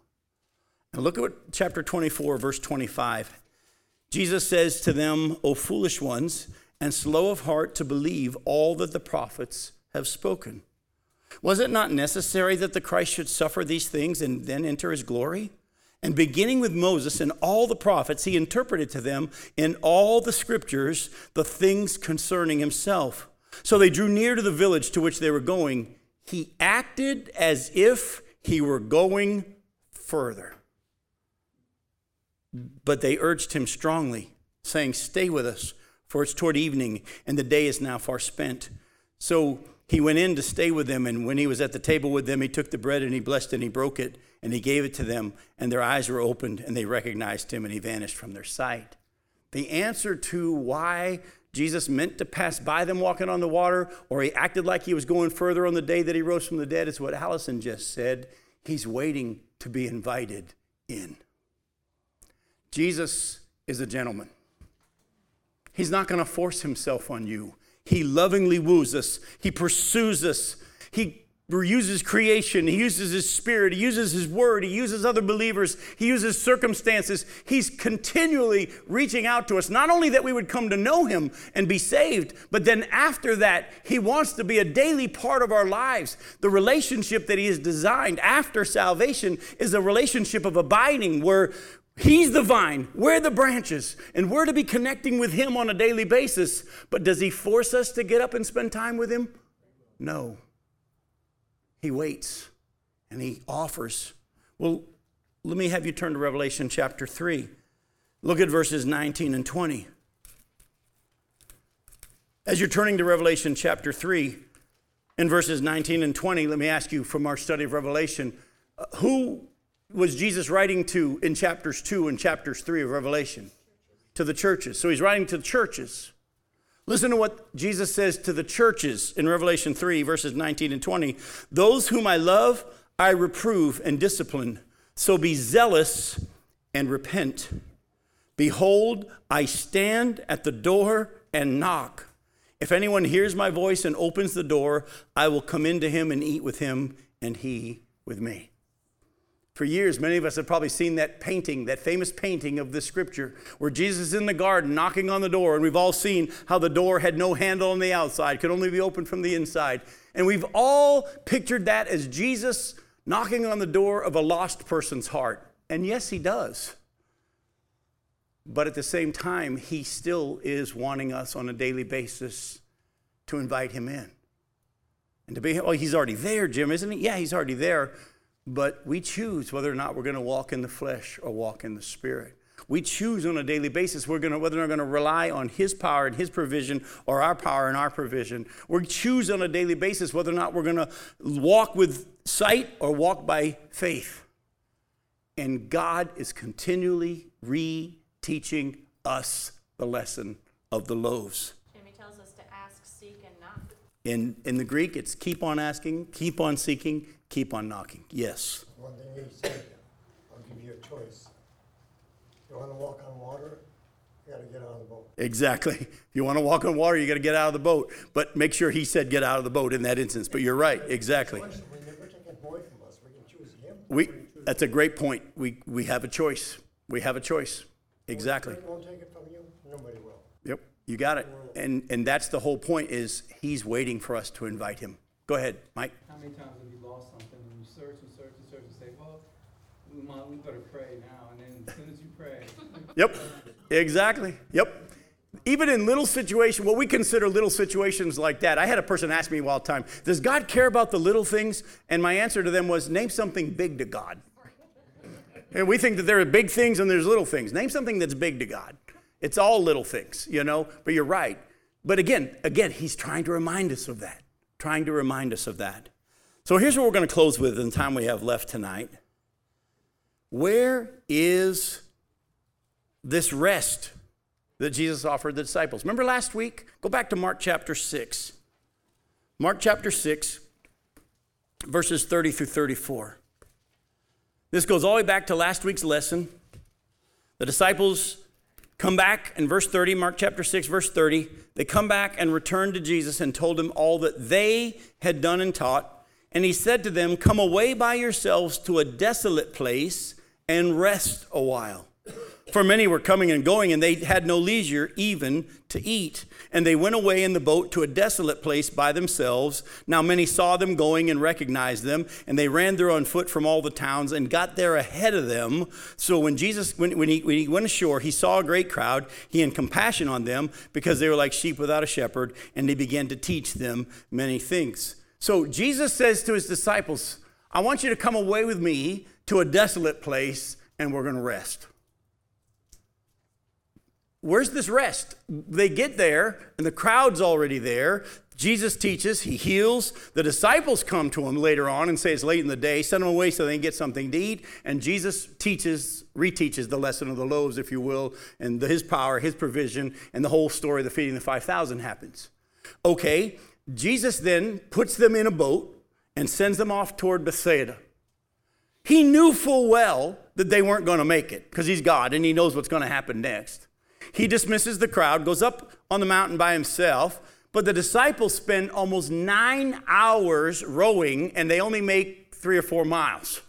And look at what chapter 24, verse 25. Jesus says to them, O foolish ones, and slow of heart to believe all that the prophets have spoken. Was it not necessary that the Christ should suffer these things and then enter his glory? And beginning with Moses and all the prophets, he interpreted to them in all the scriptures the things concerning himself. So they drew near to the village to which they were going. He acted as if he were going further. But they urged him strongly, saying, Stay with us, for it's toward evening, and the day is now far spent. So he went in to stay with them, and when he was at the table with them, he took the bread and he blessed and he broke it, and he gave it to them, and their eyes were opened, and they recognized him, and he vanished from their sight. The answer to why Jesus meant to pass by them walking on the water, or he acted like he was going further on the day that he rose from the dead, is what Allison just said. He's waiting to be invited in. Jesus is a gentleman. He's not going to force himself on you. He lovingly woos us, he pursues us, he uses creation, he uses his spirit, he uses his word, he uses other believers, he uses circumstances. He's continually reaching out to us, not only that we would come to know him and be saved, but then after that, he wants to be a daily part of our lives. The relationship that he has designed after salvation is a relationship of abiding where He's the vine, we're the branches, and we're to be connecting with Him on a daily basis. But does He force us to get up and spend time with Him? No. He waits and He offers. Well, let me have you turn to Revelation chapter 3. Look at verses 19 and 20. As you're turning to Revelation chapter 3, in verses 19 and 20, let me ask you from our study of Revelation uh, who was Jesus writing to in chapters 2 and chapters 3 of Revelation? To the churches. So he's writing to the churches. Listen to what Jesus says to the churches in Revelation 3, verses 19 and 20. Those whom I love, I reprove and discipline. So be zealous and repent. Behold, I stand at the door and knock. If anyone hears my voice and opens the door, I will come into him and eat with him, and he with me. For years, many of us have probably seen that painting, that famous painting of the scripture, where Jesus is in the garden knocking on the door, and we've all seen how the door had no handle on the outside, could only be opened from the inside. And we've all pictured that as Jesus knocking on the door of a lost person's heart. And yes, he does. But at the same time, he still is wanting us on a daily basis to invite him in. And to be, oh, he's already there, Jim, isn't he? Yeah, he's already there. But we choose whether or not we're going to walk in the flesh or walk in the spirit. We choose on a daily basis we're going to, whether we're going to rely on His power and His provision or our power and our provision. We choose on a daily basis whether or not we're going to walk with sight or walk by faith. And God is continually re-teaching us the lesson of the loaves. Jimmy tells us to ask, seek, and knock. In, in the Greek, it's keep on asking, keep on seeking, keep on knocking. Yes. One thing he said, I'll give you a choice. You wanna walk on water, you gotta get out of the boat. Exactly. If you want to walk on water, you got to get out of the boat. But make sure he said get out of the boat in that instance. But you're right. Exactly. We never take it away from us, we can choose him. We, that's a great point. We, we have a choice. We have a choice. Exactly. Won't take it from you, nobody will. Yep. You got it. And, and that's the whole point is he's waiting for us to invite him. Go ahead, Mike. How many times have you lost something and you search and search and search and say, well, we might, we better pray now, and then as soon as you pray, Yep. Exactly. Yep. Even in little situations, what we consider little situations like that. I had a person ask me one time, Does God care about the little things? And my answer to them was, Name something big to God. And we think that there are big things and there's little things. Name something that's big to God. It's all little things, you know, but you're right. But again, again, he's trying to remind us of that. Trying to remind us of that. So here's what we're going to close with in the time we have left tonight. Where is this rest that Jesus offered the disciples. Remember last week? Go back to Mark chapter 6. Mark chapter 6, verses 30 through 34. This goes all the way back to last week's lesson. The disciples come back in verse 30, Mark chapter 6, verse 30. They come back and return to Jesus and told him all that they had done and taught. And he said to them, Come away by yourselves to a desolate place and rest a while. For many were coming and going, and they had no leisure even to eat. And they went away in the boat to a desolate place by themselves. Now many saw them going and recognized them, and they ran there on foot from all the towns and got there ahead of them. So when Jesus, when, when, he, when he went ashore, he saw a great crowd. He had compassion on them because they were like sheep without a shepherd, and he began to teach them many things. So Jesus says to his disciples, I want you to come away with me to a desolate place, and we're going to rest. Where's this rest? They get there, and the crowd's already there. Jesus teaches, he heals. The disciples come to him later on and say it's late in the day, send them away so they can get something to eat. And Jesus teaches, reteaches the lesson of the loaves, if you will, and the, his power, his provision, and the whole story of the feeding the 5,000 happens. Okay, Jesus then puts them in a boat and sends them off toward Bethsaida. He knew full well that they weren't going to make it because he's God and he knows what's going to happen next. He dismisses the crowd, goes up on the mountain by himself, but the disciples spend almost nine hours rowing and they only make three or four miles.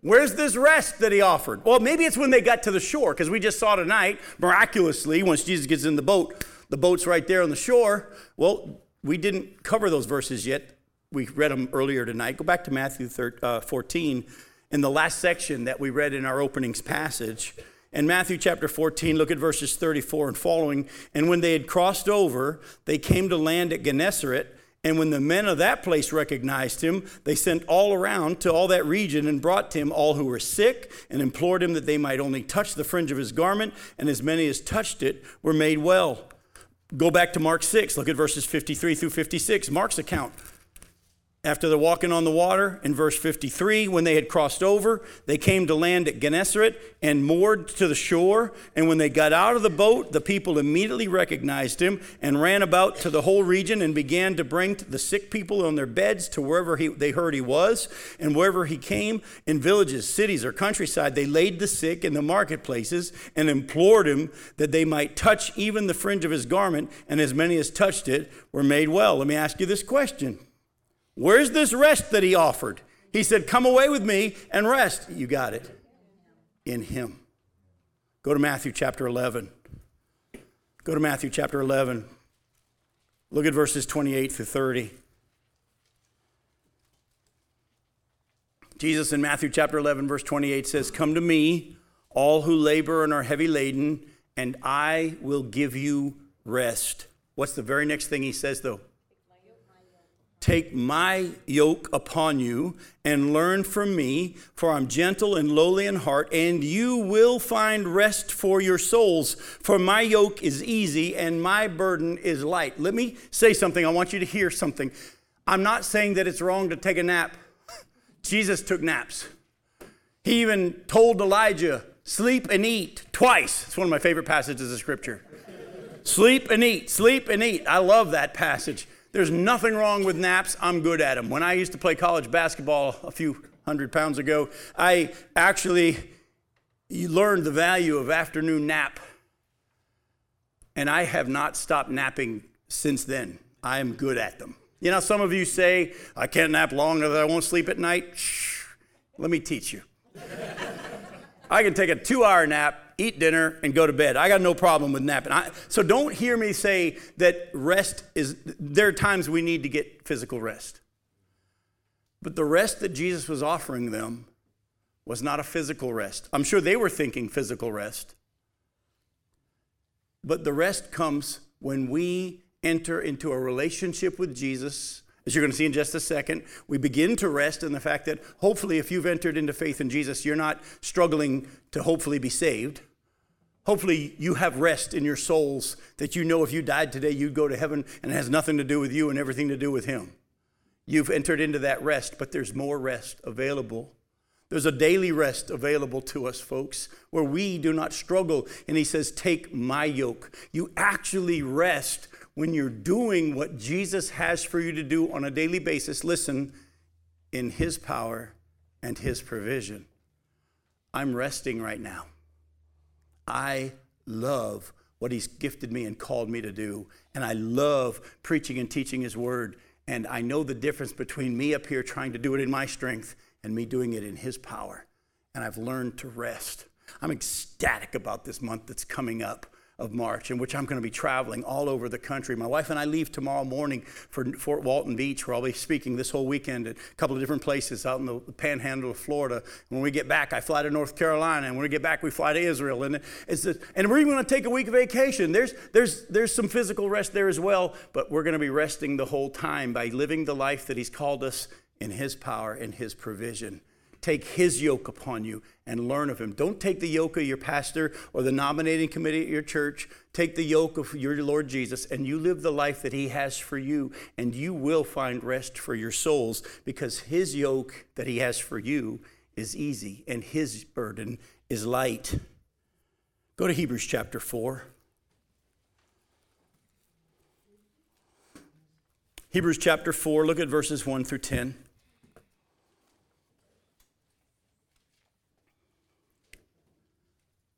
Where's this rest that he offered? Well, maybe it's when they got to the shore, because we just saw tonight, miraculously, once Jesus gets in the boat, the boat's right there on the shore. Well, we didn't cover those verses yet. We read them earlier tonight. Go back to Matthew 13, uh, 14 in the last section that we read in our openings passage. In Matthew chapter 14, look at verses 34 and following. And when they had crossed over, they came to land at Gennesaret. And when the men of that place recognized him, they sent all around to all that region and brought to him all who were sick and implored him that they might only touch the fringe of his garment. And as many as touched it were made well. Go back to Mark 6, look at verses 53 through 56, Mark's account. After they're walking on the water, in verse 53, when they had crossed over, they came to land at Gennesaret and moored to the shore. And when they got out of the boat, the people immediately recognized him and ran about to the whole region and began to bring the sick people on their beds to wherever he, they heard he was. And wherever he came, in villages, cities, or countryside, they laid the sick in the marketplaces and implored him that they might touch even the fringe of his garment. And as many as touched it were made well. Let me ask you this question. Where's this rest that he offered? He said, Come away with me and rest. You got it. In him. Go to Matthew chapter 11. Go to Matthew chapter 11. Look at verses 28 through 30. Jesus in Matthew chapter 11, verse 28 says, Come to me, all who labor and are heavy laden, and I will give you rest. What's the very next thing he says, though? Take my yoke upon you and learn from me, for I'm gentle and lowly in heart, and you will find rest for your souls. For my yoke is easy and my burden is light. Let me say something. I want you to hear something. I'm not saying that it's wrong to take a nap. Jesus took naps. He even told Elijah, sleep and eat twice. It's one of my favorite passages of scripture. sleep and eat, sleep and eat. I love that passage. There's nothing wrong with naps. I'm good at them. When I used to play college basketball a few hundred pounds ago, I actually learned the value of afternoon nap. And I have not stopped napping since then. I am good at them. You know, some of you say, I can't nap long enough that I won't sleep at night. Shh, let me teach you. I can take a two hour nap eat dinner, and go to bed. I got no problem with napping. I, so don't hear me say that rest is, there are times we need to get physical rest. But the rest that Jesus was offering them was not a physical rest. I'm sure they were thinking physical rest. But the rest comes when we enter into a relationship with Jesus as you're going to see in just a second, we begin to rest in the fact that hopefully, if you've entered into faith in Jesus, you're not struggling to hopefully be saved. Hopefully, you have rest in your souls that you know if you died today, you'd go to heaven and it has nothing to do with you and everything to do with Him. You've entered into that rest, but there's more rest available. There's a daily rest available to us, folks, where we do not struggle. And he says, Take my yoke. You actually rest when you're doing what Jesus has for you to do on a daily basis. Listen, in his power and his provision. I'm resting right now. I love what he's gifted me and called me to do. And I love preaching and teaching his word. And I know the difference between me up here trying to do it in my strength and me doing it in his power. And I've learned to rest. I'm ecstatic about this month that's coming up of March, in which I'm going to be traveling all over the country. My wife and I leave tomorrow morning for Fort Walton Beach, where I'll be speaking this whole weekend at a couple of different places out in the panhandle of Florida. When we get back, I fly to North Carolina, and when we get back, we fly to Israel. And, a, and we're even going to take a week of vacation. There's, there's, there's some physical rest there as well, but we're going to be resting the whole time by living the life that He's called us in His power and His provision. Take his yoke upon you and learn of him. Don't take the yoke of your pastor or the nominating committee at your church. Take the yoke of your Lord Jesus and you live the life that he has for you, and you will find rest for your souls because his yoke that he has for you is easy and his burden is light. Go to Hebrews chapter 4. Hebrews chapter 4, look at verses 1 through 10.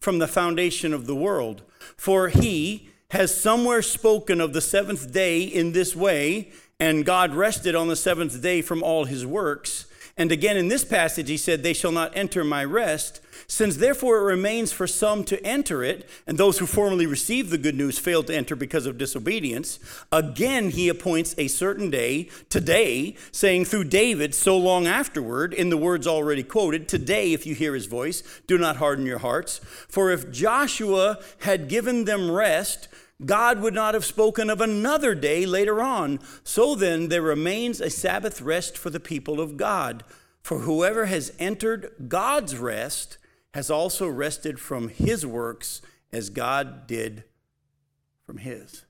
from the foundation of the world. For he has somewhere spoken of the seventh day in this way, and God rested on the seventh day from all his works. And again in this passage, he said, They shall not enter my rest. Since therefore it remains for some to enter it, and those who formerly received the good news failed to enter because of disobedience, again he appoints a certain day, today, saying through David so long afterward, in the words already quoted, Today, if you hear his voice, do not harden your hearts. For if Joshua had given them rest, God would not have spoken of another day later on. So then, there remains a Sabbath rest for the people of God. For whoever has entered God's rest has also rested from his works as God did from his.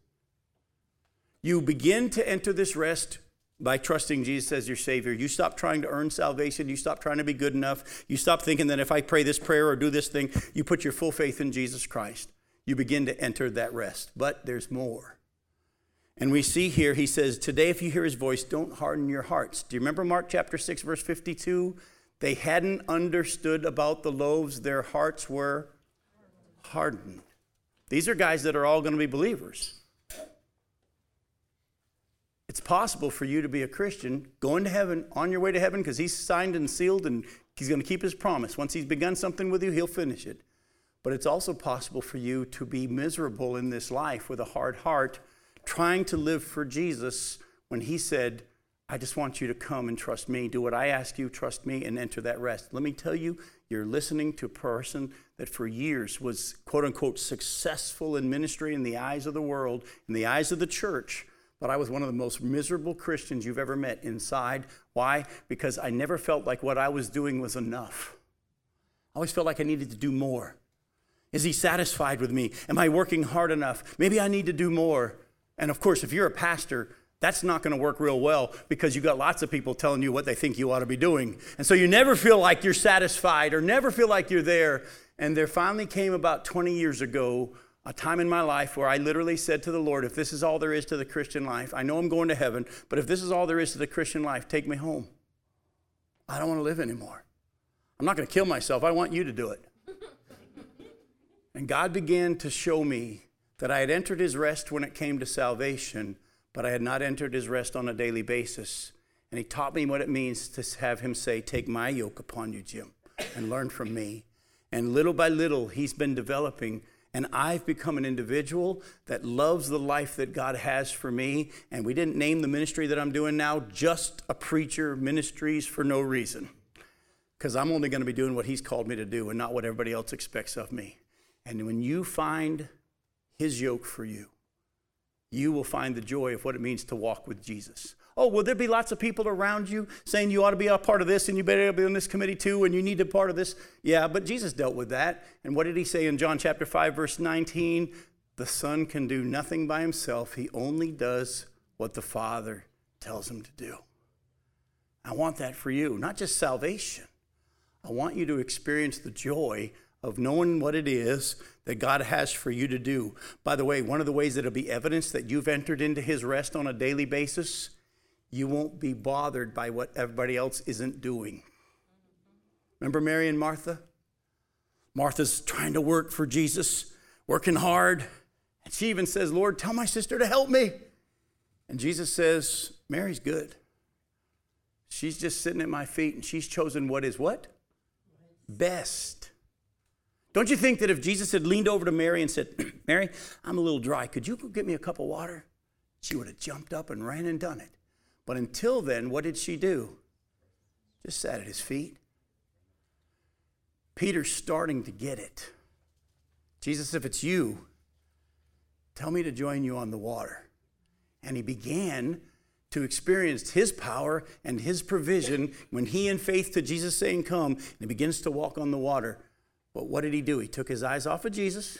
You begin to enter this rest by trusting Jesus as your Savior. You stop trying to earn salvation. You stop trying to be good enough. You stop thinking that if I pray this prayer or do this thing, you put your full faith in Jesus Christ. You begin to enter that rest. But there's more. And we see here, he says, Today, if you hear his voice, don't harden your hearts. Do you remember Mark chapter 6, verse 52? They hadn't understood about the loaves, their hearts were hardened. These are guys that are all going to be believers. It's possible for you to be a Christian, going to heaven, on your way to heaven, because he's signed and sealed and he's going to keep his promise. Once he's begun something with you, he'll finish it. But it's also possible for you to be miserable in this life with a hard heart, trying to live for Jesus when he said, I just want you to come and trust me. Do what I ask you, trust me, and enter that rest. Let me tell you, you're listening to a person that for years was quote unquote successful in ministry in the eyes of the world, in the eyes of the church. But I was one of the most miserable Christians you've ever met inside. Why? Because I never felt like what I was doing was enough. I always felt like I needed to do more. Is he satisfied with me? Am I working hard enough? Maybe I need to do more. And of course, if you're a pastor, that's not going to work real well because you got lots of people telling you what they think you ought to be doing. And so you never feel like you're satisfied or never feel like you're there. And there finally came about 20 years ago a time in my life where I literally said to the Lord, if this is all there is to the Christian life, I know I'm going to heaven, but if this is all there is to the Christian life, take me home. I don't want to live anymore. I'm not going to kill myself. I want you to do it. And God began to show me that I had entered his rest when it came to salvation but I had not entered his rest on a daily basis. And he taught me what it means to have him say, Take my yoke upon you, Jim, and learn from me. And little by little, he's been developing. And I've become an individual that loves the life that God has for me. And we didn't name the ministry that I'm doing now just a preacher ministries for no reason. because I'm only going to be doing what He's called me to do and not what everybody else expects of me. And when you find His yoke for you, you will find the joy of what it means to walk with Jesus. Oh, will there be lots of people around you saying you ought to be a part of this and you better be on this committee too and you need to be part of this? Yeah, but Jesus dealt with that. And what did he say in John chapter 5, verse 19? The Son can do nothing by himself, he only does what the Father tells him to do. I want that for you, not just salvation. I want you to experience the joy of knowing what it is that God has for you to do. By the way, one of the ways that it'll be evidence that you've entered into his rest on a daily basis, you won't be bothered by what everybody else isn't doing. Remember Mary and Martha? Martha's trying to work for Jesus, working hard. And she even says, Lord, tell my sister to help me. And Jesus says, Mary's good. She's just sitting at my feet and she's chosen what is what? Best. Don't you think that if Jesus had leaned over to Mary and said, Mary, I'm a little dry. Could you go get me a cup of water? She would have jumped up and ran and done it. But until then, what did she do? Just sat at his feet. Peter's starting to get it. Jesus, if it's you, tell me to join you on the water. And he began to experience his power and his provision when he, in faith to Jesus saying, Come, and he begins to walk on the water. But what did he do? He took his eyes off of Jesus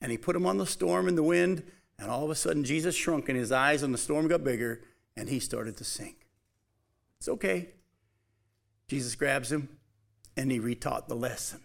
and he put him on the storm and the wind, and all of a sudden Jesus shrunk and his eyes and the storm got bigger and he started to sink. It's okay. Jesus grabs him and he retaught the lesson.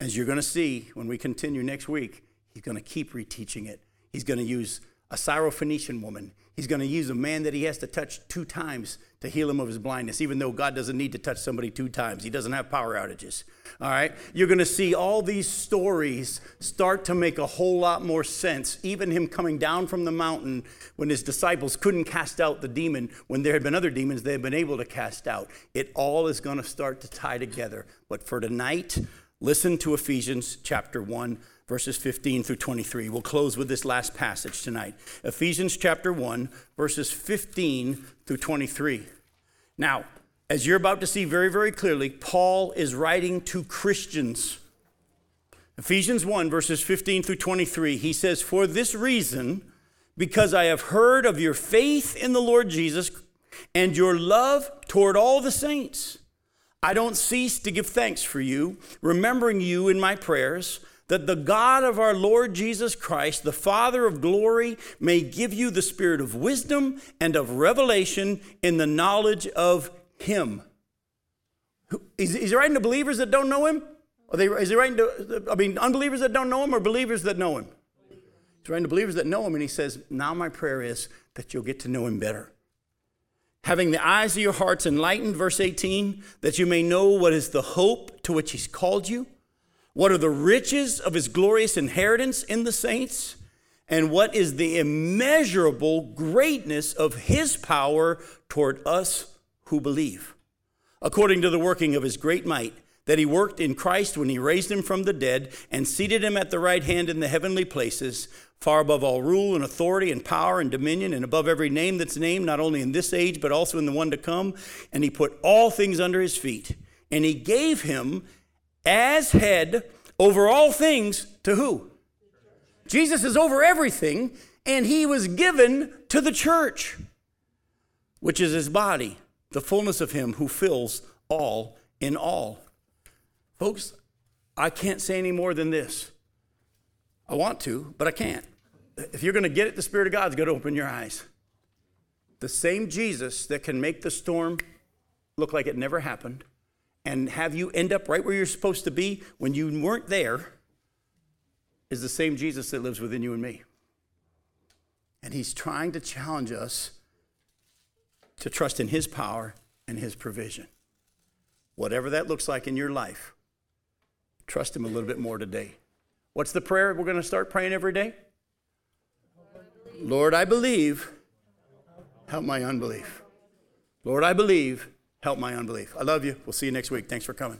As you're going to see when we continue next week, he's going to keep reteaching it. He's going to use a Syrophoenician woman. He's going to use a man that he has to touch two times to heal him of his blindness, even though God doesn't need to touch somebody two times. He doesn't have power outages. All right? You're going to see all these stories start to make a whole lot more sense. Even him coming down from the mountain when his disciples couldn't cast out the demon, when there had been other demons they had been able to cast out. It all is going to start to tie together. But for tonight, listen to Ephesians chapter 1 verses 15 through 23. We'll close with this last passage tonight. Ephesians chapter 1, verses 15 through 23. Now, as you're about to see very, very clearly, Paul is writing to Christians. Ephesians 1, verses 15 through 23, he says, For this reason, because I have heard of your faith in the Lord Jesus and your love toward all the saints, I don't cease to give thanks for you, remembering you in my prayers that the God of our Lord Jesus Christ, the Father of glory, may give you the spirit of wisdom and of revelation in the knowledge of Him. Is, he writing to believers that don't know Him? Are they, is he writing to, I mean, unbelievers that don't know Him or believers that know Him? He's writing to believers that know Him, and He says, Now my prayer is that you'll get to know Him better. Having the eyes of your hearts enlightened, verse 18, that you may know what is the hope to which He's called you what are the riches of his glorious inheritance in the saints? And what is the immeasurable greatness of his power toward us who believe? According to the working of his great might, that he worked in Christ when he raised him from the dead and seated him at the right hand in the heavenly places, far above all rule and authority and power and dominion, and above every name that's named, not only in this age, but also in the one to come. And he put all things under his feet. And he gave him as head over all things to who? Jesus is over everything, and he was given to the church, which is his body, the fullness of him who fills all in all. Folks, I can't say any more than this. I want to, but I can't. If you're going to get it, the Spirit of God's going to open your eyes. The same Jesus that can make the storm look like it never happened and have you end up right where you're supposed to be when you weren't there is the same Jesus that lives within you and me. And he's trying to challenge us to trust in his power and his provision. Whatever that looks like in your life, trust him a little bit more today. What's the prayer we're going to start praying every day? Lord, I believe. Help my unbelief. Lord, I believe help my unbelief. I love you. We'll see you next week. Thanks for coming.